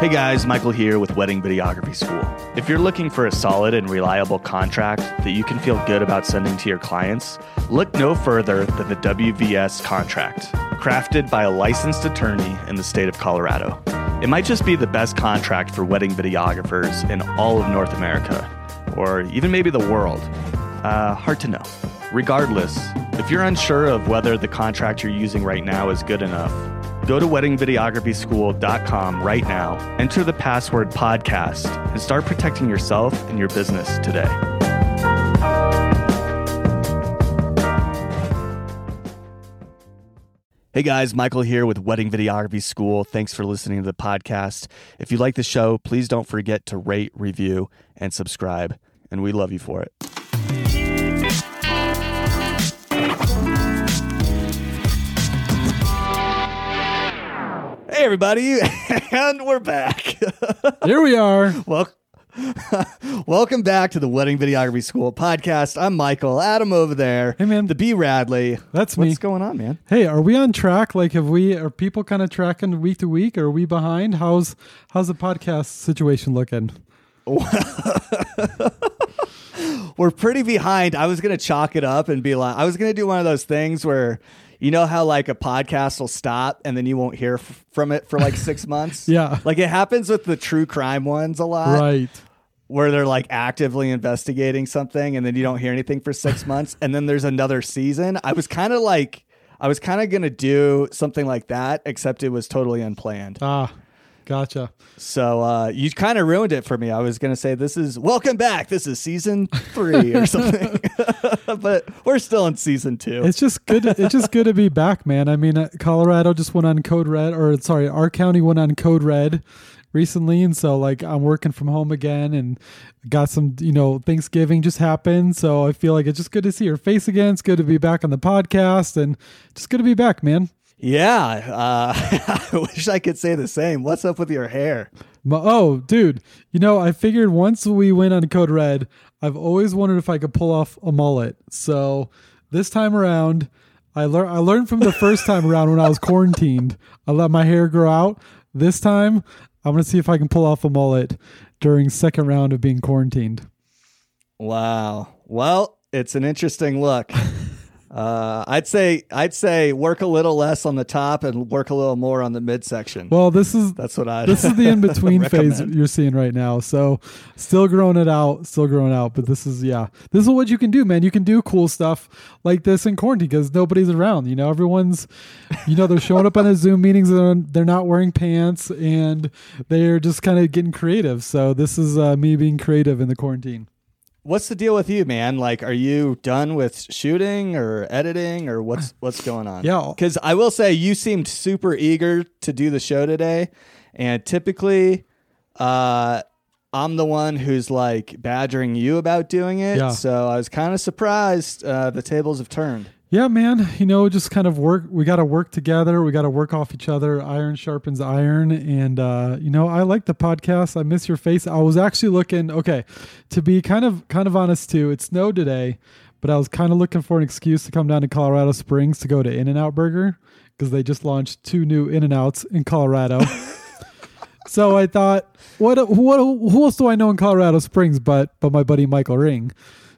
Hey guys, Michael here with Wedding Videography School. If you're looking for a solid and reliable contract that you can feel good about sending to your clients, look no further than the WVS contract, crafted by a licensed attorney in the state of Colorado. It might just be the best contract for wedding videographers in all of North America, or even maybe the world. Uh, hard to know. Regardless, if you're unsure of whether the contract you're using right now is good enough, Go to weddingvideographyschool.com right now, enter the password podcast, and start protecting yourself and your business today. Hey guys, Michael here with Wedding Videography School. Thanks for listening to the podcast. If you like the show, please don't forget to rate, review, and subscribe. And we love you for it. Hey everybody, and we're back. Here we are. Well, welcome back to the Wedding Videography School podcast. I'm Michael. Adam over there. Hey, man. The B Radley. That's me. What's going on, man? Hey, are we on track? Like, have we? Are people kind of tracking week to week? Or are we behind? How's how's the podcast situation looking? We're pretty behind. I was gonna chalk it up and be like, I was gonna do one of those things where. You know how like a podcast will stop and then you won't hear f- from it for like six months? Yeah. Like it happens with the true crime ones a lot. right. where they're like actively investigating something and then you don't hear anything for six months and then there's another season. I was kind of like, I was kind of going to do something like that, except it was totally unplanned. Ah, gotcha. So uh, you kind of ruined it for me. I was going to say, this is welcome back. This is season three or something. but we're still in season two. It's just good. it's just good to be back, man. I mean, uh, Colorado just went on Code Red, or sorry, our county went on Code Red recently, and so like I'm working from home again, and got some, you know, Thanksgiving just happened, so I feel like it's just good to see your face again. It's good to be back on the podcast, and just good to be back, man. Yeah. Uh, I wish I could say the same. What's up with your hair? Ma- Oh, dude, you know, I figured once we went on Code Red, I've always wondered if I could pull off a mullet. So this time around, I learned I learned from the first time around when I was quarantined. I let my hair grow out. This time, I'm gonna see if I can pull off a mullet during second round of being quarantined. Wow. Well, it's an interesting look. Uh, I'd say I'd say work a little less on the top and work a little more on the midsection. Well, this is That's what I. this is the in between phase you're seeing right now. So still growing it out, still growing out. But this is yeah, this is what you can do, man. You can do cool stuff like this in quarantine because nobody's around. You know, everyone's, you know, they're showing up on the Zoom meetings and they're not wearing pants and they're just kind of getting creative. So this is uh, me being creative in the quarantine. What's the deal with you, man? Like, are you done with shooting or editing or what's what's going on? Yeah. Because I will say you seemed super eager to do the show today, and typically, uh, I'm the one who's like badgering you about doing it. Yeah. So I was kind of surprised. Uh, the tables have turned. Yeah, man. You know, just kind of work. We got to work together. We got to work off each other. Iron sharpens iron. And, uh, you know, I like the podcast. I miss your face. I was actually looking, okay, to be kind of, kind of honest too, it snowed today, but I was kind of looking for an excuse to come down to Colorado Springs to go to In N Out Burger because they just launched two new In N Outs in Colorado. so I thought, what, what, who else do I know in Colorado Springs but, but my buddy Michael Ring?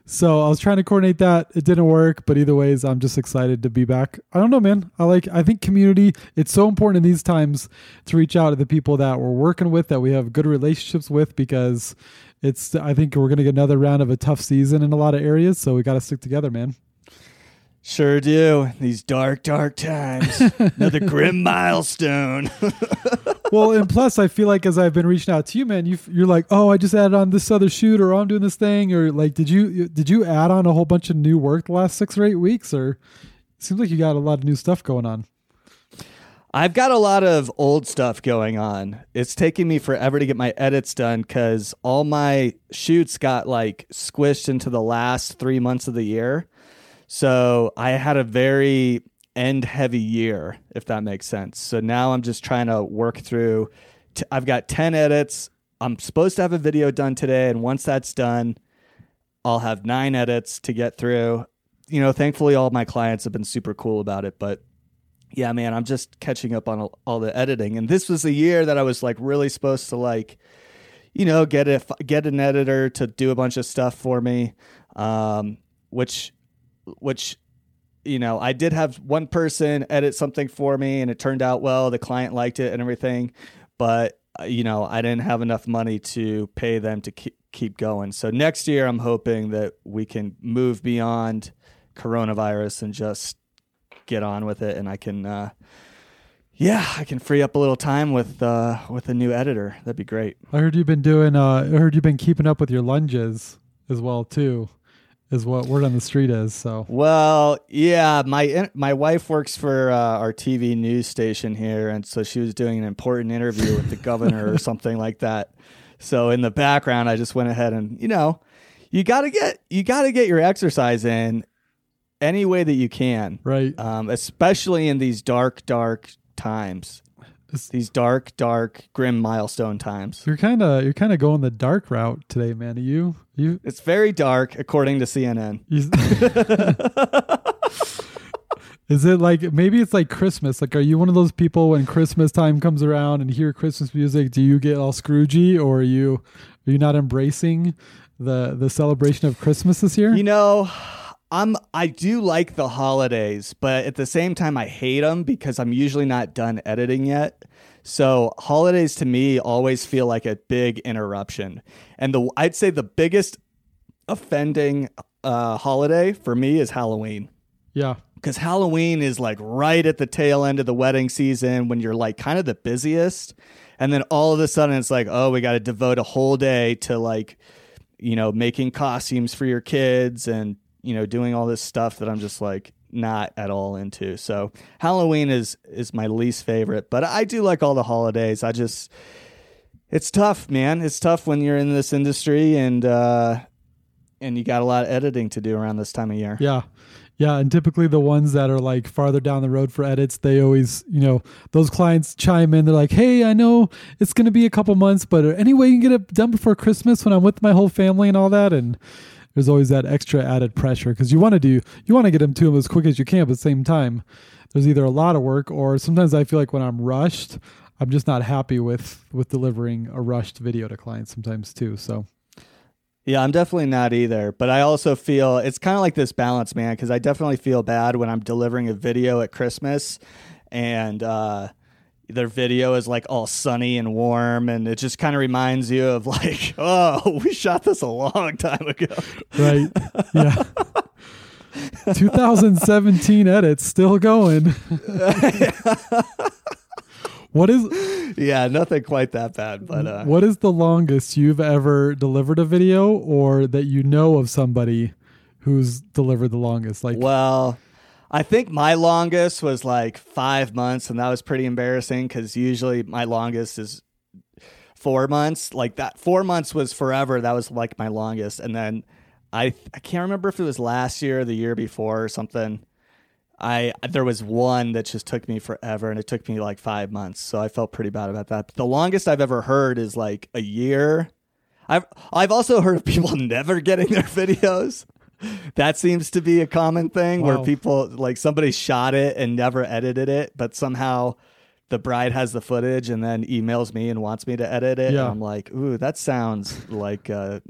So I was trying to coordinate that. It didn't work, but either ways, I'm just excited to be back. I don't know, man. I like. I think community. It's so important in these times to reach out to the people that we're working with, that we have good relationships with, because it's. I think we're gonna get another round of a tough season in a lot of areas. So we got to stick together, man. Sure do. These dark, dark times. Another grim milestone. well, and plus, I feel like as I've been reaching out to you, man, you you're like, oh, I just added on this other shoot, or I'm doing this thing, or like, did you did you add on a whole bunch of new work the last six or eight weeks, or it seems like you got a lot of new stuff going on. I've got a lot of old stuff going on. It's taking me forever to get my edits done because all my shoots got like squished into the last three months of the year. So I had a very end heavy year, if that makes sense. So now I'm just trying to work through. I've got 10 edits. I'm supposed to have a video done today. And once that's done, I'll have nine edits to get through. You know, thankfully, all my clients have been super cool about it, but yeah, man, I'm just catching up on all, all the editing. And this was the year that I was like really supposed to like, you know, get a get an editor to do a bunch of stuff for me, um, which, which, you know, I did have one person edit something for me, and it turned out well. The client liked it and everything, but uh, you know, I didn't have enough money to pay them to keep keep going. So next year, I'm hoping that we can move beyond coronavirus and just get on with it, and I can. Uh, yeah, I can free up a little time with uh, with a new editor. That'd be great. I heard you've been doing. Uh, I heard you've been keeping up with your lunges as well too, is what word on the street is. So Well, yeah, my my wife works for uh, our TV news station here, and so she was doing an important interview with the governor or something like that. So in the background, I just went ahead and you know, you got to get you got to get your exercise in any way that you can, right, um, especially in these dark, dark times. It's- These dark, dark, grim milestone times. you're kind of you're kind of going the dark route today, man. Are you you It's very dark, according to CNN. Is it like maybe it's like Christmas? Like, are you one of those people when Christmas time comes around and hear Christmas music? Do you get all Scroogey, or are you are you not embracing the the celebration of Christmas this year? You know, I'm I do like the holidays, but at the same time I hate them because I'm usually not done editing yet. So holidays to me always feel like a big interruption. And the I'd say the biggest offending uh, holiday for me is Halloween. yeah, Because Halloween is like right at the tail end of the wedding season when you're like kind of the busiest. And then all of a sudden it's like, oh, we got to devote a whole day to like, you know, making costumes for your kids and, you know, doing all this stuff that I'm just like not at all into. So Halloween is is my least favorite, but I do like all the holidays. I just it's tough, man. It's tough when you're in this industry and uh and you got a lot of editing to do around this time of year. yeah, yeah. And typically the ones that are like farther down the road for edits, they always you know those clients chime in. They're like, "Hey, I know it's going to be a couple months, but any way you can get it done before Christmas when I'm with my whole family and all that." And there's always that extra added pressure because you want to do you want to get them to them as quick as you can, but at the same time, there's either a lot of work or sometimes I feel like when I'm rushed, I'm just not happy with with delivering a rushed video to clients sometimes too. So Yeah, I'm definitely not either. But I also feel it's kind of like this balance, man, because I definitely feel bad when I'm delivering a video at Christmas and uh, their video is like all sunny and warm. And it just kind of reminds you of like, oh, we shot this a long time ago. right, yeah. 2017 edits still going. what is yeah, nothing quite that bad. But uh, what is the longest you've ever delivered a video or that you know of somebody who's delivered the longest? Like Well, I think my longest was like five months, and that was pretty embarrassing because usually my longest is four months. Like that, four months was forever. That was like my longest, and then I I can't remember if it was last year or the year before or something. I there was one that just took me forever, and it took me like five months. So I felt pretty bad about that. But the longest I've ever heard is like a year. I've I've also heard of people never getting their videos. That seems to be a common thing where people like somebody shot it and never edited it, but somehow the bride has the footage and then emails me and wants me to edit it. Yeah. And I'm like, ooh, that sounds like a,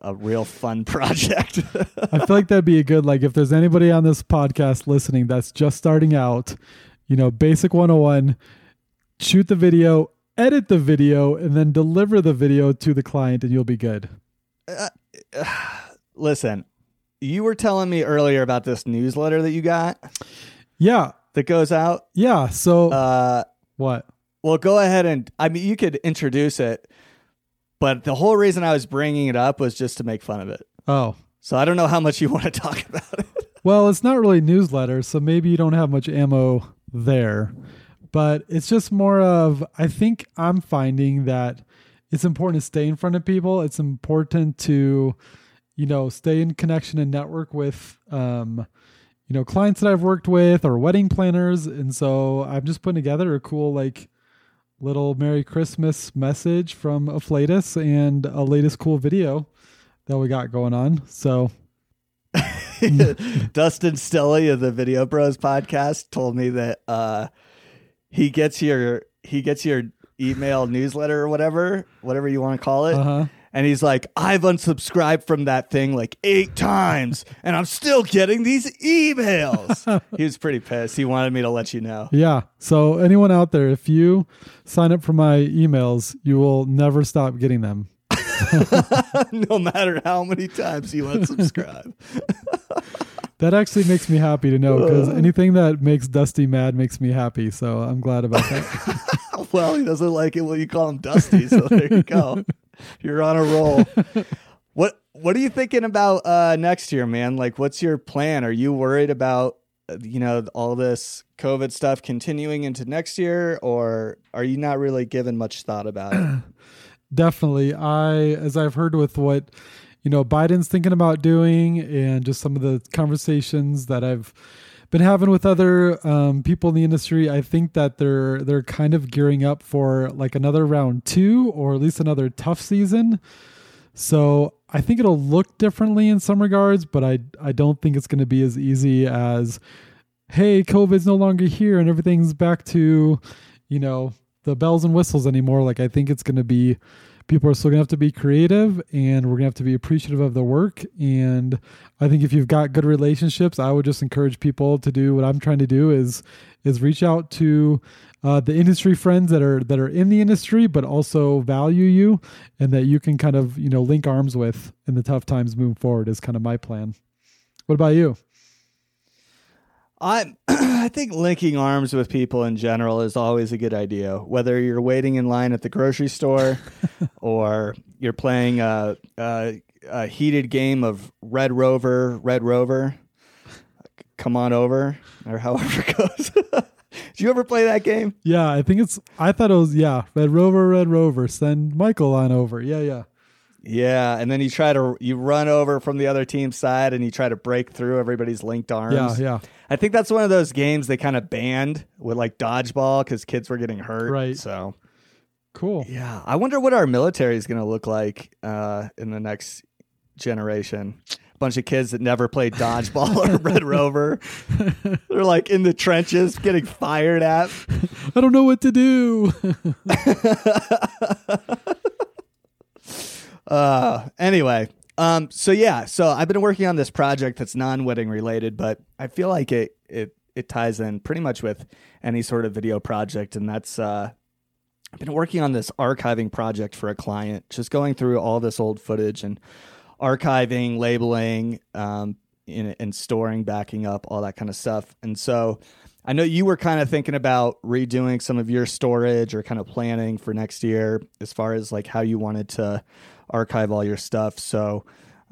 a real fun project. I feel like that'd be a good like if there's anybody on this podcast listening that's just starting out, you know, basic 101, shoot the video, edit the video and then deliver the video to the client and you'll be good. Uh, uh, Listen, you were telling me earlier about this newsletter that you got Yeah. that goes out. Yeah, so Uh, what? Well, go ahead and I mean, you could introduce it, but the whole reason I was bringing it up was just to make fun of it. Oh. So I don't know how much you want to talk about it. Well, it's not really newsletter, so maybe you don't have much ammo there. But it's just more of I think I'm finding that it's important to stay in front of people. It's important to, you know, stay in connection and network with um, you know, clients that I've worked with or wedding planners. And so I'm just putting together a cool like little Merry Christmas message from Afflatus and a latest cool video that we got going on. So Dustin Stelly of the Video Bros podcast told me that uh, he gets your he gets your email newsletter or whatever, whatever you want to call it. Uh-huh. And he's like, I've unsubscribed from that thing like eight times, and I'm still getting these emails. he was pretty pissed. He wanted me to let you know. Yeah. So anyone out there, if you sign up for my emails, you will never stop getting them. no matter how many times you unsubscribe. That actually makes me happy to know because anything that makes Dusty mad makes me happy. So I'm glad about that. well, he doesn't like it when you call him Dusty, so there you go. You're on a roll. What What are you thinking about uh, next year, man? Like, what's your plan? Are you worried about you know all this COVID stuff continuing into next year, or are you not really giving much thought about it? Definitely. I, as I've heard with what, you know, Biden's thinking about doing and just some of the conversations that I've been having with other um, people in the industry, I think that they're they're kind of gearing up for like another round two or at least another tough season. So I think it'll look differently in some regards, but I I don't think it's going to be as easy as, hey, COVID's no longer here and everything's back to, you know, the bells and whistles anymore. Like I think it's going to be people are still going to have to be creative and we're going to have to be appreciative of the work and I think if you've got good relationships, I would just encourage people to do what I'm trying to do is is reach out to uh, the industry friends that are that are in the industry but also value you and that you can kind of, you know, link arms with in the tough times moving forward is kind of my plan. What about you? I I think linking arms with people in general is always a good idea. Whether you're waiting in line at the grocery store, or you're playing a, a, a heated game of Red Rover, Red Rover, come on over, or however it goes. Did you ever play that game? Yeah, I think it's. I thought it was yeah. Red Rover, Red Rover. Send Michael on over. Yeah, yeah. Yeah, and then you try to you run over from the other team's side and you try to break through everybody's linked arms. Yeah, yeah. I think that's one of those games they kind of banned with like dodgeball because kids were getting hurt. Right. So Cool. yeah, I wonder what our military is going to look like uh, in the next generation. A bunch of kids that never played dodgeball or Red Rover. They're like in the trenches getting fired at. I don't know what to do. Uh, anyway, um, so yeah, so I've been working on this project that's non-wedding related, but I feel like it it it ties in pretty much with any sort of video project, and that's uh, I've been working on this archiving project for a client, just going through all this old footage and archiving, labeling, um, in, and storing, backing up, all that kind of stuff, and so. I know you were kind of thinking about redoing some of your storage or kind of planning for next year as far as like how you wanted to archive all your stuff. So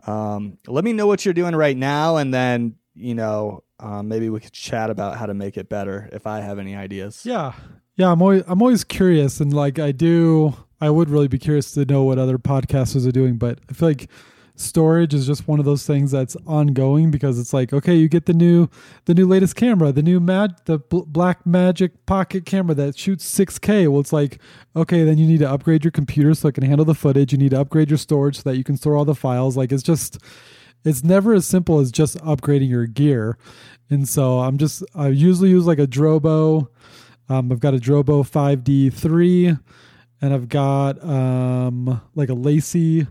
um, let me know what you're doing right now, and then you know um, maybe we could chat about how to make it better if I have any ideas. yeah, yeah. I'm always I'm always curious, and like I do, I would really be curious to know what other podcasters are doing. But I feel like storage is just one of those things that's ongoing because it's like okay you get the new the new latest camera the new mag the bl- Blackmagic pocket camera that shoots 6k well it's like okay then you need to upgrade your computer so it can handle the footage. You need to upgrade your storage so that you can store all the files. Like it's just it's never as simple as just upgrading your gear. And so i'm just i usually use like a drobo. Um, i've got a drobo 5d3 and i've got um, like a LaCie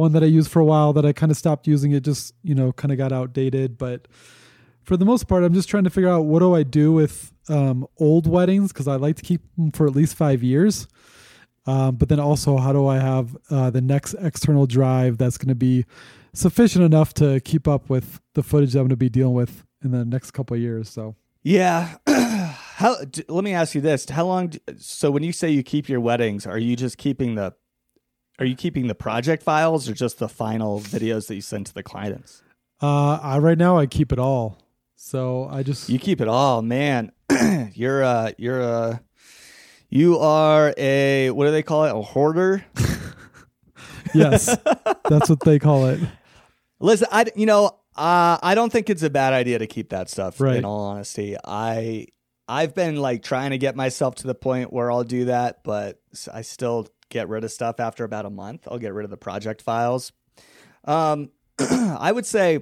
one that I used for a while that I kind of stopped using. It just, you know, kind of got outdated. But for the most part, I'm just trying to figure out what do I do with um, old weddings because I like to keep them for at least five years. Um, but then also, how do I have uh, the next external drive that's going to be sufficient enough to keep up with the footage that I'm going to be dealing with in the next couple of years? So, Yeah. how? Let me ask you this: How long? so when you say you keep your weddings, are you just keeping the are you keeping the project files or just the final videos that you send to the clients? uh, I, right now, I keep it all. So I just You keep it all, man. you're a you're a you are a what do they call it? A hoarder. yes, that's what they call it. Listen, I you know uh, I don't think it's a bad idea to keep that stuff. Right. In all honesty, I I've been like trying to get myself to the point where I'll do that, but I still get rid of stuff after about a month. I'll get rid of the project files. Um, I would say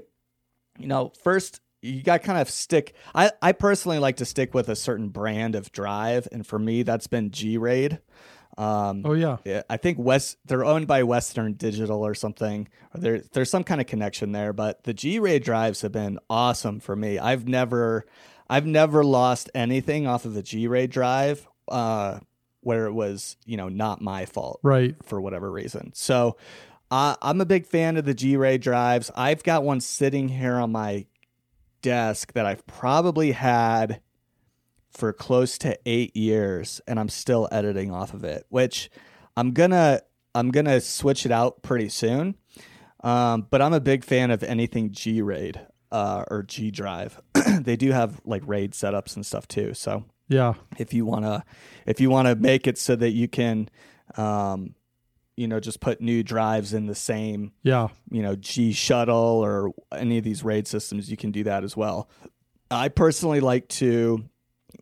you know, first you got kind of stick. I I personally like to stick with a certain brand of drive, and for me, that's been G Raid. Um, Oh yeah. I think West they're owned by Western Digital or something. Or there there's some kind of connection there, but the G Raid drives have been awesome for me. I've never I've never lost anything off of a G Raid drive uh, where it was you know not my fault Right. for whatever reason. So uh, I'm a big fan of the G Raid drives. I've got one sitting here on my desk that I've probably had for close to eight years, and I'm still editing off of it. Which I'm gonna I'm gonna switch it out pretty soon. Um, but I'm a big fan of anything G Raid uh, or G Drive. they do have like RAID setups and stuff too. So Yeah. if you want to if you want to make it so that you can um you know just put new drives in the same Yeah. you know g shuttle or any of these raid systems you can do that as well i personally like to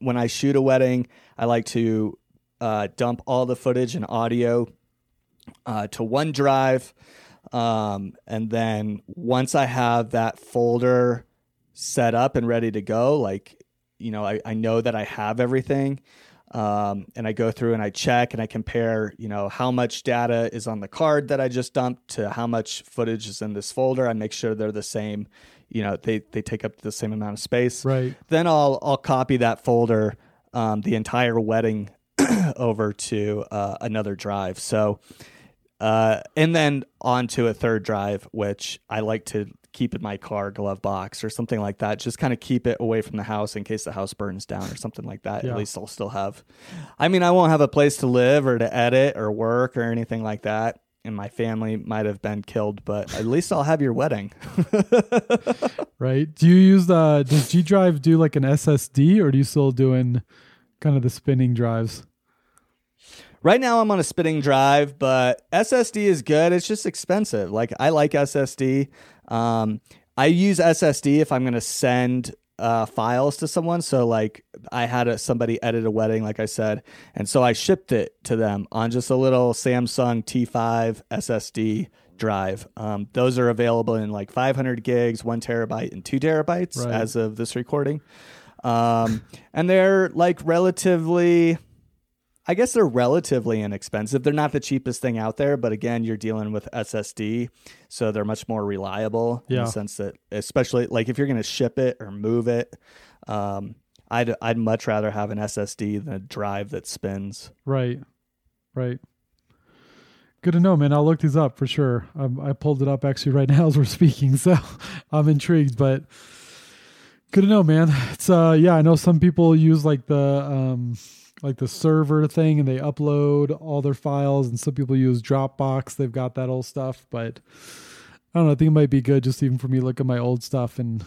when i shoot a wedding i like to uh, dump all the footage and audio uh, to one drive um, and then once i have that folder set up and ready to go like you know i, I know that i have everything um, and I go through and I check and I compare, you know, how much data is on the card that I just dumped to how much footage is in this folder. I make sure they're the same, you know, they they take up the same amount of space. Right. Then I'll I'll copy that folder, um, the entire wedding, over to uh, another drive. So, uh, and then onto a third drive, which I like to keep it in my car glove box or something like that. Just kind of keep it away from the house in case the house burns down or something like that. Yeah. At least I'll still have. I mean, I won't have a place to live or to edit or work or anything like that. And my family might have been killed, but at least I'll have your wedding. Right. Do you use the does G Drive do like an SSD or do you still doing kind of the spinning drives? Right now, I'm on a spinning drive, but SSD is good. It's just expensive. Like I like SSD. Um, I use SSD if I'm going to send uh, files to someone. So like I had a, somebody edit a wedding, like I said, and so I shipped it to them on just a little Samsung T5 SSD drive. Um, those are available in like 500 gigs, one terabyte, and two terabytes Right. as of this recording. Um, and they're like relatively. I guess they're relatively inexpensive. They're not the cheapest thing out there, but again, you're dealing with SSD, so they're much more reliable in the sense that, especially like if you're going to ship it or move it, um, I'd I'd much rather have an SSD than a drive that spins. Right. Right. Good to know, man. I'll look these up for sure. Um, I pulled it up actually right now as we're speaking, so I'm intrigued. But good to know, man. It's uh, yeah. I know some people use like the um, like the server thing, and they upload all their files, and some people use Dropbox. They've got that old stuff, but I don't know. I think it might be good just even for me to look at my old stuff and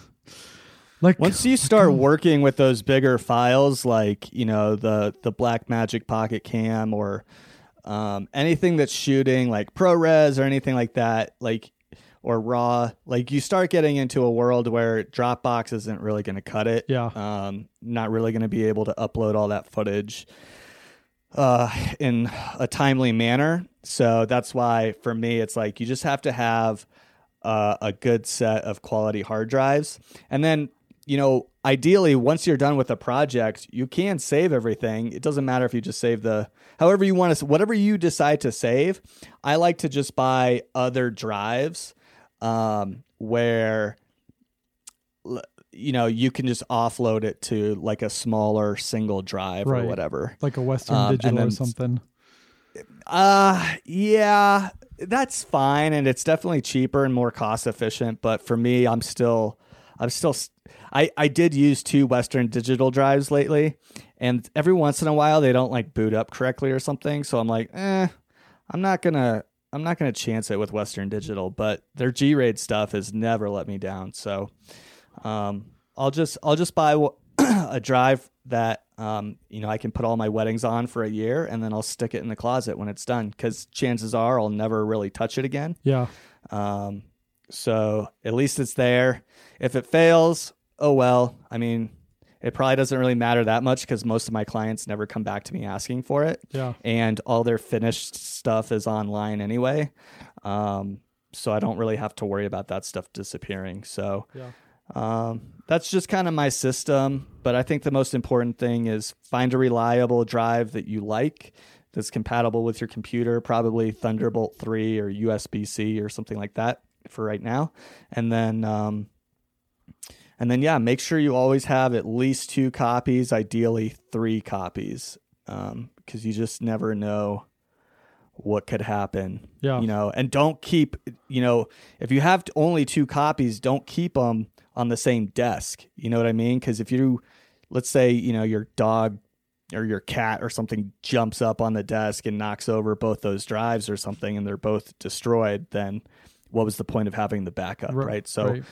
like Once you start working with those bigger files, like you know the the Blackmagic Pocket Cam or um, anything that's shooting like ProRes or anything like that, like or RAW, like you start getting into a world where Dropbox isn't really going to cut it. Yeah. um, not really going to be able to upload all that footage uh, in a timely manner. So that's why for me, it's like you just have to have uh, a good set of quality hard drives. And then, you know, ideally, once you're done with a project, you can save everything. It doesn't matter if you just save the, however you want to, whatever you decide to save. I like to just buy other drives um, where you know you can just offload it to like a smaller single drive Right. or whatever like a Western Um, Digital or something. uh yeah that's fine and it's definitely cheaper and more cost efficient but for me i'm still i'm still i i did use two western digital drives lately and every once in a while they don't like boot up correctly or something so i'm like eh i'm not gonna i'm not gonna chance it with western digital but their g-raid stuff has never let me down so um i'll just i'll just buy a drive that um, you know I can put all my weddings on for a year, and then I'll stick it in the closet when it's done. Because chances are I'll never really touch it again. Yeah. Um, so at least it's there. If it fails, oh well. I mean, it probably doesn't really matter that much because most of my clients never come back to me asking for it, Yeah. and all their finished stuff is online anyway. Um, so I don't really have to worry about that stuff disappearing. So Yeah. Um, that's just kind of my system. But I think the most important thing is find a reliable drive that you like that's compatible with your computer, probably Thunderbolt 3 or USB C or something like that for right now. And then, um, and then, yeah, make sure you always have at least two copies, ideally three copies, because um, you just never know what could happen. Yeah. You know, and don't keep, you know, if you have only two copies, don't keep them on the same desk. You know what I mean? Because if you, let's say, you know, your dog or your cat or something jumps up on the desk and knocks over both those drives or something and they're both destroyed, then what was the point of having the backup, right? right? So right.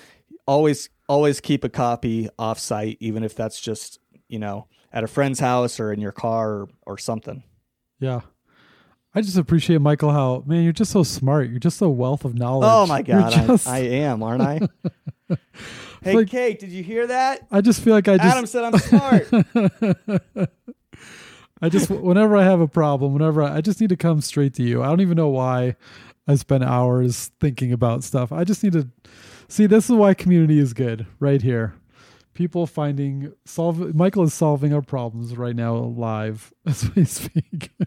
always always keep a copy off site, even if that's just, you know, at a friend's house or in your car or, or something. Yeah. I just appreciate Michael how man you're just so smart. You're just a wealth of knowledge. Oh my god, just... I, I, am, aren't I? hey like, Kate, did you hear that? I just feel like I just Adam said I'm smart. I just whenever I have a problem, whenever I, I just need to come straight to you. I don't even know why I spend hours thinking about stuff. I just need to see this is why community is good right here. People finding solve Michael is solving our problems right now live as we speak.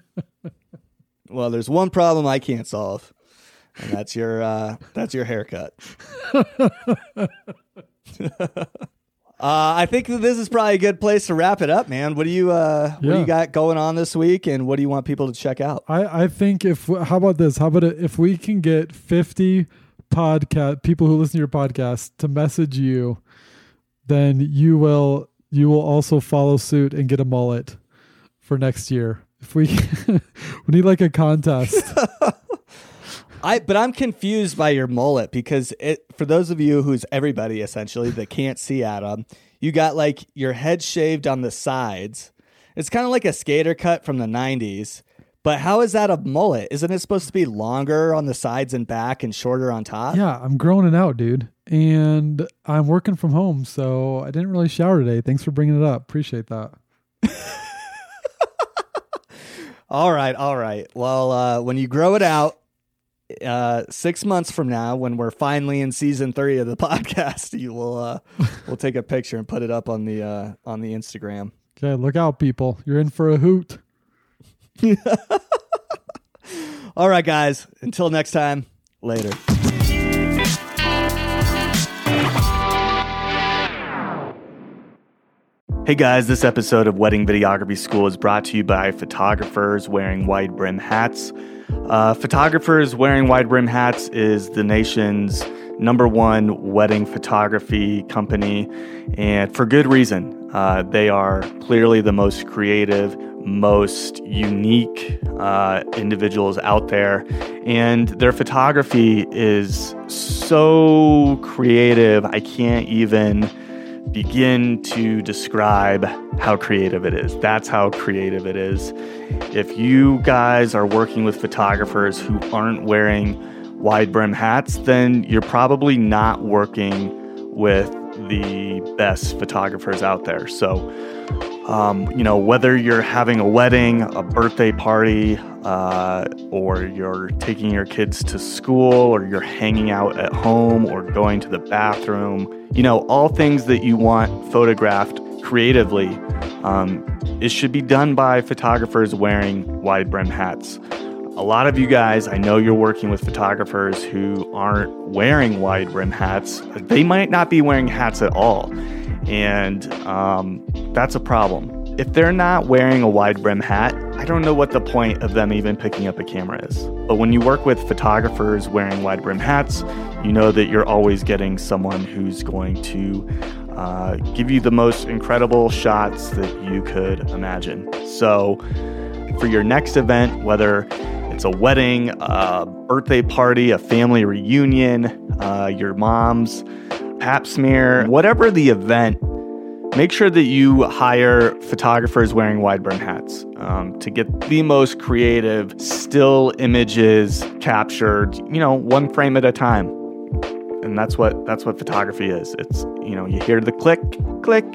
Well, there's one problem I can't solve, and that's your uh, that's your haircut. uh, I think this is probably a good place to wrap it up, man. What do you uh, what do you got going on this week, and what do you want people to check out? I I think if how about this? How about if we can get fifty podcast people who listen to your podcast to message you, then you will you will also follow suit and get a mullet for next year. If we we need like a contest. I but I'm confused by your mullet because it for those of you who's everybody essentially that can't see Adam, you got like your head shaved on the sides. It's kind of like a skater cut from the 90s. But how is that a mullet? Isn't it supposed to be longer on the sides and back and shorter on top? Yeah, I'm growing it out, dude. And I'm working from home, so I didn't really shower today. Thanks for bringing it up. Appreciate that. All right, all right. Well, uh, when you grow it out, uh, six months from now, when we're finally in season three of the podcast, you will uh, we'll take a picture and put it up on the uh, on the Instagram. Okay, look out, people! You're in for a hoot. all right, guys. Until next time. Later. Hey guys, this episode of Wedding Videography School is brought to you by photographers wearing wide brim hats. Uh, photographers wearing wide brim hats is the nation's number one wedding photography company, and for good reason. Uh, they are clearly the most creative, most unique uh, individuals out there, and their photography is so creative, I can't even begin to describe how creative it is. That's how creative it is. If you guys are working with photographers who aren't wearing wide brim hats, then you're probably not working with the best photographers out there. So, um, you know, whether you're having a wedding, a birthday party, uh, or you're taking your kids to school, or you're hanging out at home, or going to the bathroom, you know, all things that you want photographed creatively, um, it should be done by photographers wearing wide brim hats. A lot of you guys, I know you're working with photographers who aren't wearing wide brim hats. They might not be wearing hats at all. And um, that's a problem. If they're not wearing a wide brim hat, I don't know what the point of them even picking up a camera is. But when you work with photographers wearing wide brim hats, you know that you're always getting someone who's going to uh, give you the most incredible shots that you could imagine. So, for your next event, whether it's a wedding, a birthday party, a family reunion, uh, your mom's pap smear, whatever the event, make sure that you hire photographers wearing wide brim hats um, to get the most creative still images captured, you know, one frame at a time. And that's what that's what photography is. It's you know, you hear the click, click,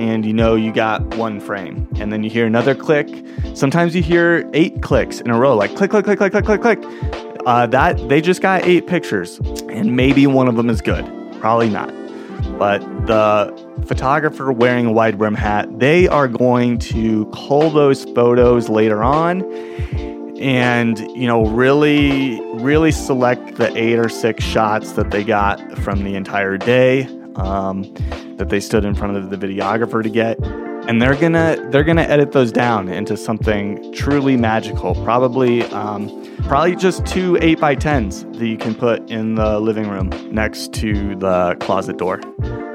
and you know you got one frame. And then you hear another click. Sometimes you hear eight clicks in a row, like click, click, click, click, click, click, click. Uh, that they just got eight pictures, and maybe one of them is good. Probably not. but the photographer wearing a wide brim hat, they are going to cull those photos later on and you know really really select the eight or six shots that they got from the entire day um, that they stood in front of the videographer to get and they're gonna they're gonna edit those down into something truly magical probably um, probably just two 8 by 10s that you can put in the living room next to the closet door.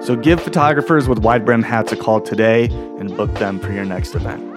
So give photographers with wide brim hats a call today and book them for your next event